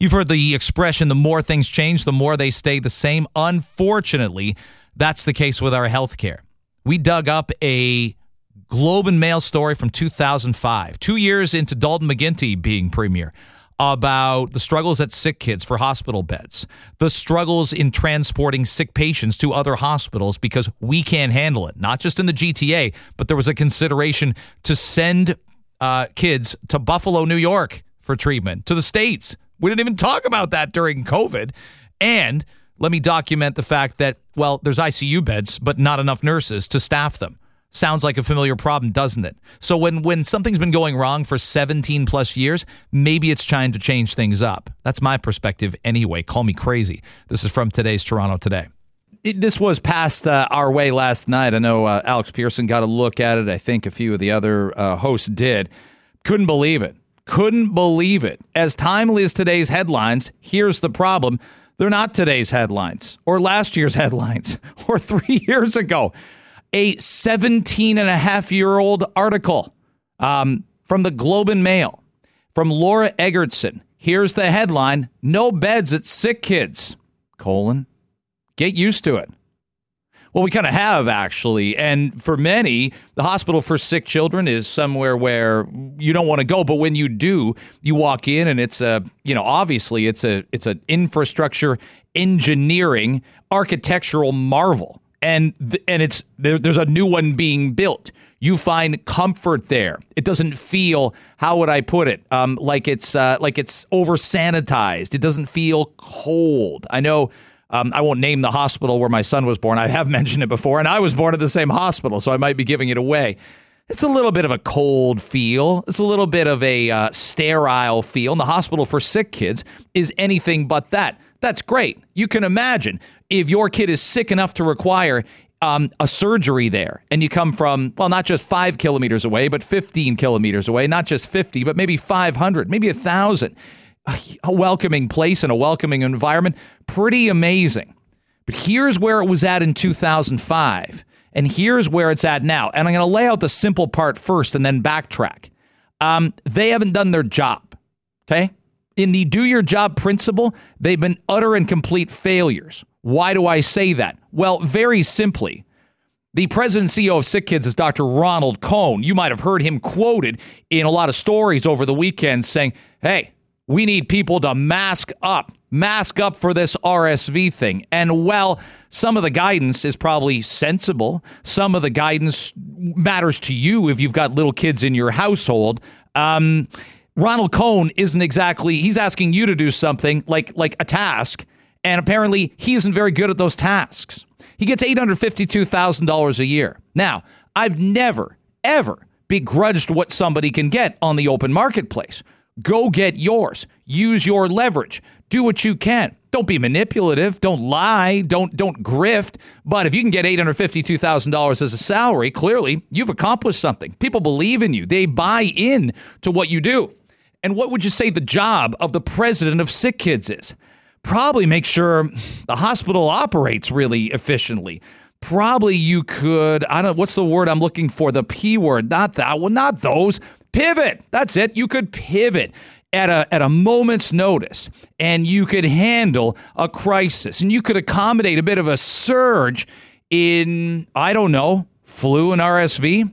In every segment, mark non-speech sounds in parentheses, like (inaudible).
You've heard the expression the more things change, the more they stay the same. Unfortunately, that's the case with our healthcare. We dug up a Globe and Mail story from 2005, two years into Dalton McGuinty being premier, about the struggles at sick kids for hospital beds, the struggles in transporting sick patients to other hospitals because we can't handle it, not just in the GTA, but there was a consideration to send uh, kids to Buffalo, New York for treatment, to the States we didn't even talk about that during COVID. And let me document the fact that, well, there's ICU beds, but not enough nurses to staff them. Sounds like a familiar problem, doesn't it? So when when something's been going wrong for 17 plus years, maybe it's time to change things up. That's my perspective anyway. Call me crazy. This is from today's Toronto Today. It, this was passed uh, our way last night. I know uh, Alex Pearson got a look at it. I think a few of the other uh, hosts did. Couldn't believe it. Couldn't believe it. As timely as today's headlines, here's the problem. They're not today's headlines or last year's (laughs) headlines or three years ago. A 17 and a half year old article um, from the Globe and Mail from Laura Eggertson. Here's the headline No beds at sick kids. Colon. Get used to it. Well, we kind of have actually. And for many, the hospital for sick children is somewhere where you don't want to go. But when you do, you walk in and it's a, you know, obviously it's a, it's an infrastructure engineering architectural marvel. And, th- and it's, there, there's a new one being built. You find comfort there. It doesn't feel, how would I put it? Um, like it's, uh, like it's over sanitized. It doesn't feel cold. I know, um, I won't name the hospital where my son was born. I have (laughs) mentioned it before, and I was born at the same hospital, so I might be giving it away. It's a little bit of a cold feel. It's a little bit of a uh, sterile feel. And the hospital for sick kids is anything but that. That's great. You can imagine if your kid is sick enough to require um, a surgery there, and you come from, well, not just five kilometers away, but 15 kilometers away, not just 50, but maybe 500, maybe a 1,000 a welcoming place and a welcoming environment. Pretty amazing. But here's where it was at in 2005. And here's where it's at now. And I'm going to lay out the simple part first and then backtrack. Um, they haven't done their job. Okay. In the do your job principle, they've been utter and complete failures. Why do I say that? Well, very simply, the president CEO of Sick Kids is Dr. Ronald Cohn. You might have heard him quoted in a lot of stories over the weekend saying, hey, we need people to mask up, mask up for this RSV thing. And well, some of the guidance is probably sensible. Some of the guidance matters to you if you've got little kids in your household. Um, Ronald Cohn isn't exactly, he's asking you to do something like, like a task. And apparently he isn't very good at those tasks. He gets $852,000 a year. Now, I've never, ever begrudged what somebody can get on the open marketplace. Go get yours. Use your leverage. Do what you can. Don't be manipulative. Don't lie. Don't don't grift. But if you can get eight hundred fifty-two thousand dollars as a salary, clearly you've accomplished something. People believe in you. They buy in to what you do. And what would you say the job of the president of Sick Kids is? Probably make sure the hospital operates really efficiently. Probably you could, I don't know, what's the word I'm looking for? The P word, not that one, not those Pivot. That's it. You could pivot at a at a moment's notice and you could handle a crisis and you could accommodate a bit of a surge in I don't know, flu and RSV.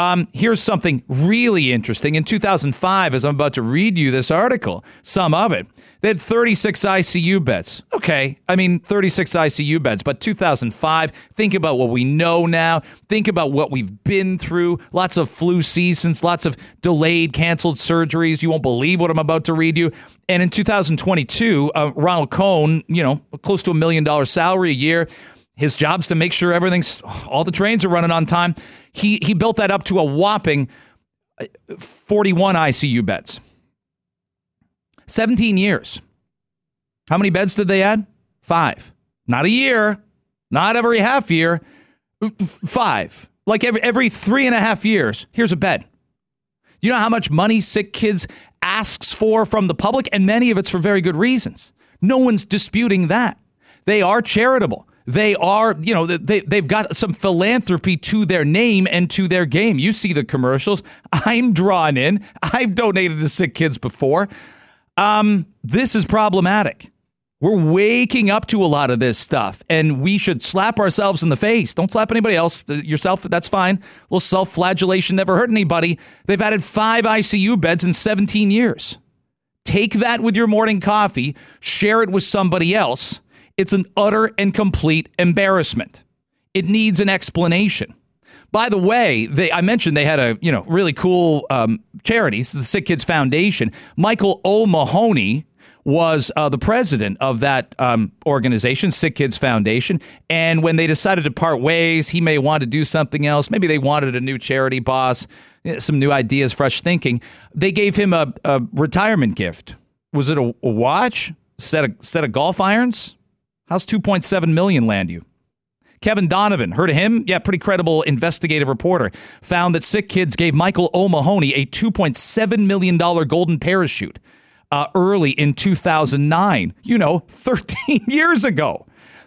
Um, here's something really interesting. In 2005, as I'm about to read you this article, some of it, they had 36 ICU beds. Okay, I mean, 36 ICU beds, but 2005, think about what we know now. Think about what we've been through. Lots of flu seasons, lots of delayed, canceled surgeries. You won't believe what I'm about to read you. And in 2022, uh, Ronald Cohn, you know, close to a million dollar salary a year, his job's to make sure everything's all the trains are running on time. He he built that up to a whopping uh, 41 ICU beds. 17 years. How many beds did they add? 5. Not a year, not every half year. 5. Like every every three and a half years, here's a bed. You know how much money sick kids asks for from the public and many of it's for very good reasons. No one's disputing that. They are charitable. They are, you know, they, they've got some philanthropy to their name and to their game. You see the commercials. I'm drawn in. I've donated to sick kids before. Um, this is problematic. We're waking up to a lot of this stuff, and we should slap ourselves in the face. Don't slap anybody else. Yourself, that's fine. A little self flagellation never hurt anybody. They've added five ICU beds in 17 years. Take that with your morning coffee, share it with somebody else. It's an utter and complete embarrassment. It needs an explanation. By the way, they, I mentioned they had a you know really cool um, charities, the Sick Kids Foundation. Michael O'Mahony was uh, the president of that um, organization, Sick Kids Foundation. And when they decided to part ways, he may want to do something else. Maybe they wanted a new charity boss, eh, some new ideas, fresh thinking. They gave him a, a retirement gift. Was it a, a watch? Set of set of golf irons? How's 2.7 million land you? Kevin Donovan, heard of him? Yeah, pretty credible investigative reporter. Found that sick kids gave Michael O'Mahony a $2.7 million golden parachute uh, early in 2009. You know, (laughs) 13 years ago.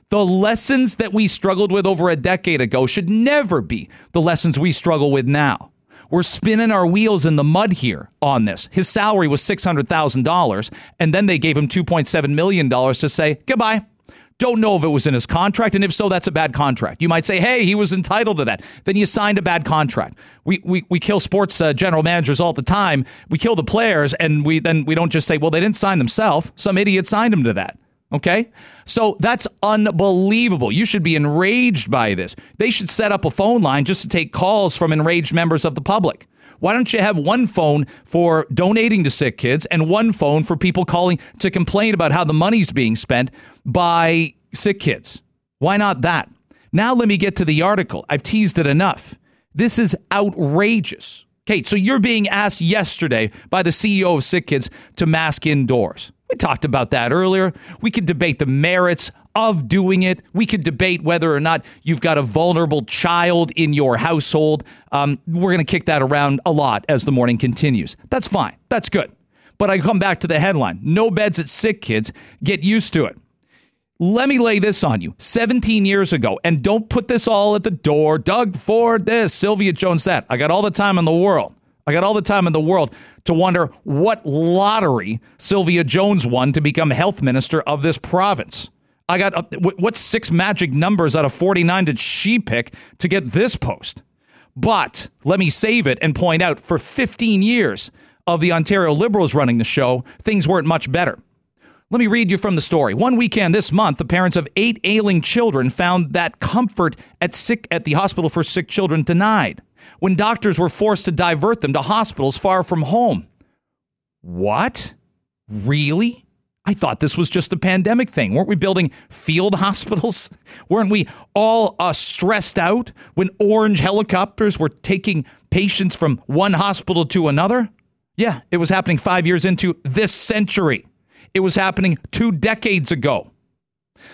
The lessons that we struggled with over a decade ago should never be the lessons we struggle with now. We're spinning our wheels in the mud here on this. His salary was $600,000, and then they gave him $2.7 million to say goodbye. Don't know if it was in his contract, and if so, that's a bad contract. You might say, "Hey, he was entitled to that." Then you signed a bad contract. We we, we kill sports uh, general managers all the time. We kill the players, and we then we don't just say, "Well, they didn't sign themselves. Some idiot signed him to that." Okay, so that's unbelievable. You should be enraged by this. They should set up a phone line just to take calls from enraged members of the public. Why don't you have one phone for donating to sick kids and one phone for people calling to complain about how the money's being spent by sick kids? Why not that? Now, let me get to the article. I've teased it enough. This is outrageous. Okay, so you're being asked yesterday by the CEO of Sick Kids to mask indoors. We talked about that earlier. We could debate the merits of doing it. We could debate whether or not you've got a vulnerable child in your household. Um, we're going to kick that around a lot as the morning continues. That's fine. That's good. But I come back to the headline No beds at sick kids. Get used to it. Let me lay this on you. 17 years ago, and don't put this all at the door. Doug Ford, this, Sylvia Jones, that. I got all the time in the world. I got all the time in the world to wonder what lottery Sylvia Jones won to become health minister of this province. I got uh, what six magic numbers out of 49 did she pick to get this post? But let me save it and point out for 15 years of the Ontario Liberals running the show, things weren't much better. Let me read you from the story. One weekend this month, the parents of eight ailing children found that comfort at sick at the hospital for sick children denied when doctors were forced to divert them to hospitals far from home. What? Really? I thought this was just a pandemic thing. Weren't we building field (laughs) hospitals? Weren't we all uh, stressed out when orange helicopters were taking patients from one hospital to another? Yeah, it was happening five years into this century. It was happening two decades ago.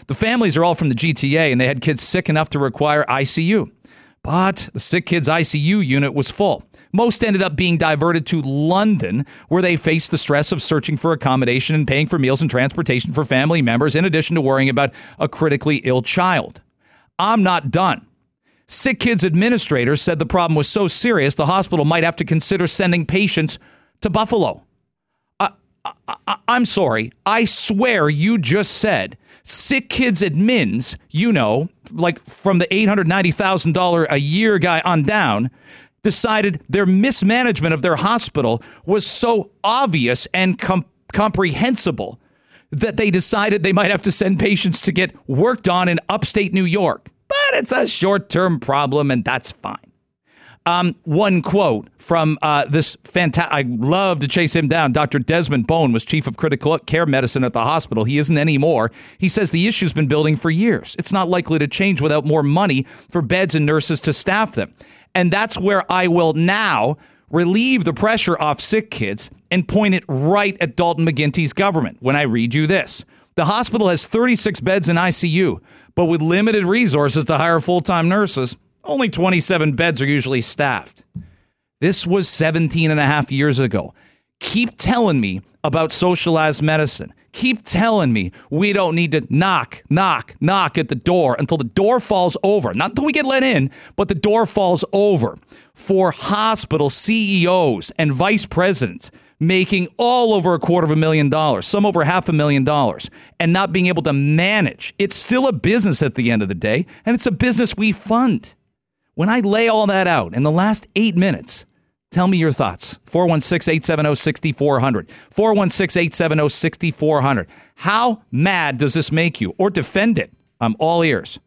The families are all from the GTA and they had kids sick enough to require ICU. But the sick kids ICU unit was full. Most ended up being diverted to London, where they faced the stress of searching for accommodation and paying for meals and transportation for family members, in addition to worrying about a critically ill child. I'm not done. Sick Kids administrators said the problem was so serious the hospital might have to consider sending patients to Buffalo. I, am sorry. I swear you just said sick kids admins, you know, like from the $890,000 a year guy on down, decided their mismanagement of their hospital was so obvious and com- comprehensible that they decided they might have to send patients to get worked on in upstate New York. But it's a short term problem, and that's fine. Um, one quote from uh, this fantastic, I love to chase him down. Dr. Desmond Bohn was chief of critical care medicine at the hospital. He isn't anymore. He says the issue's been building for years. It's not likely to change without more money for beds and nurses to staff them. And that's where I will now relieve the pressure off sick kids and point it right at Dalton McGuinty's government when I read you this. The hospital has 36 beds in ICU, but with limited resources to hire full time nurses, only 27 beds are usually staffed. This was 17 and a half years ago. Keep telling me about socialized medicine. Keep telling me we don't need to knock, knock, knock at the door until the door falls over. Not until we get let in, but the door falls over for hospital CEOs and vice presidents making all over a quarter of a million dollars, some over half a million dollars, and not being able to manage. It's still a business at the end of the day, and it's a business we fund. When I lay all that out in the last eight minutes, tell me your thoughts. 416 870 6400. 416 870 6400. How mad does this make you? Or defend it? I'm all ears.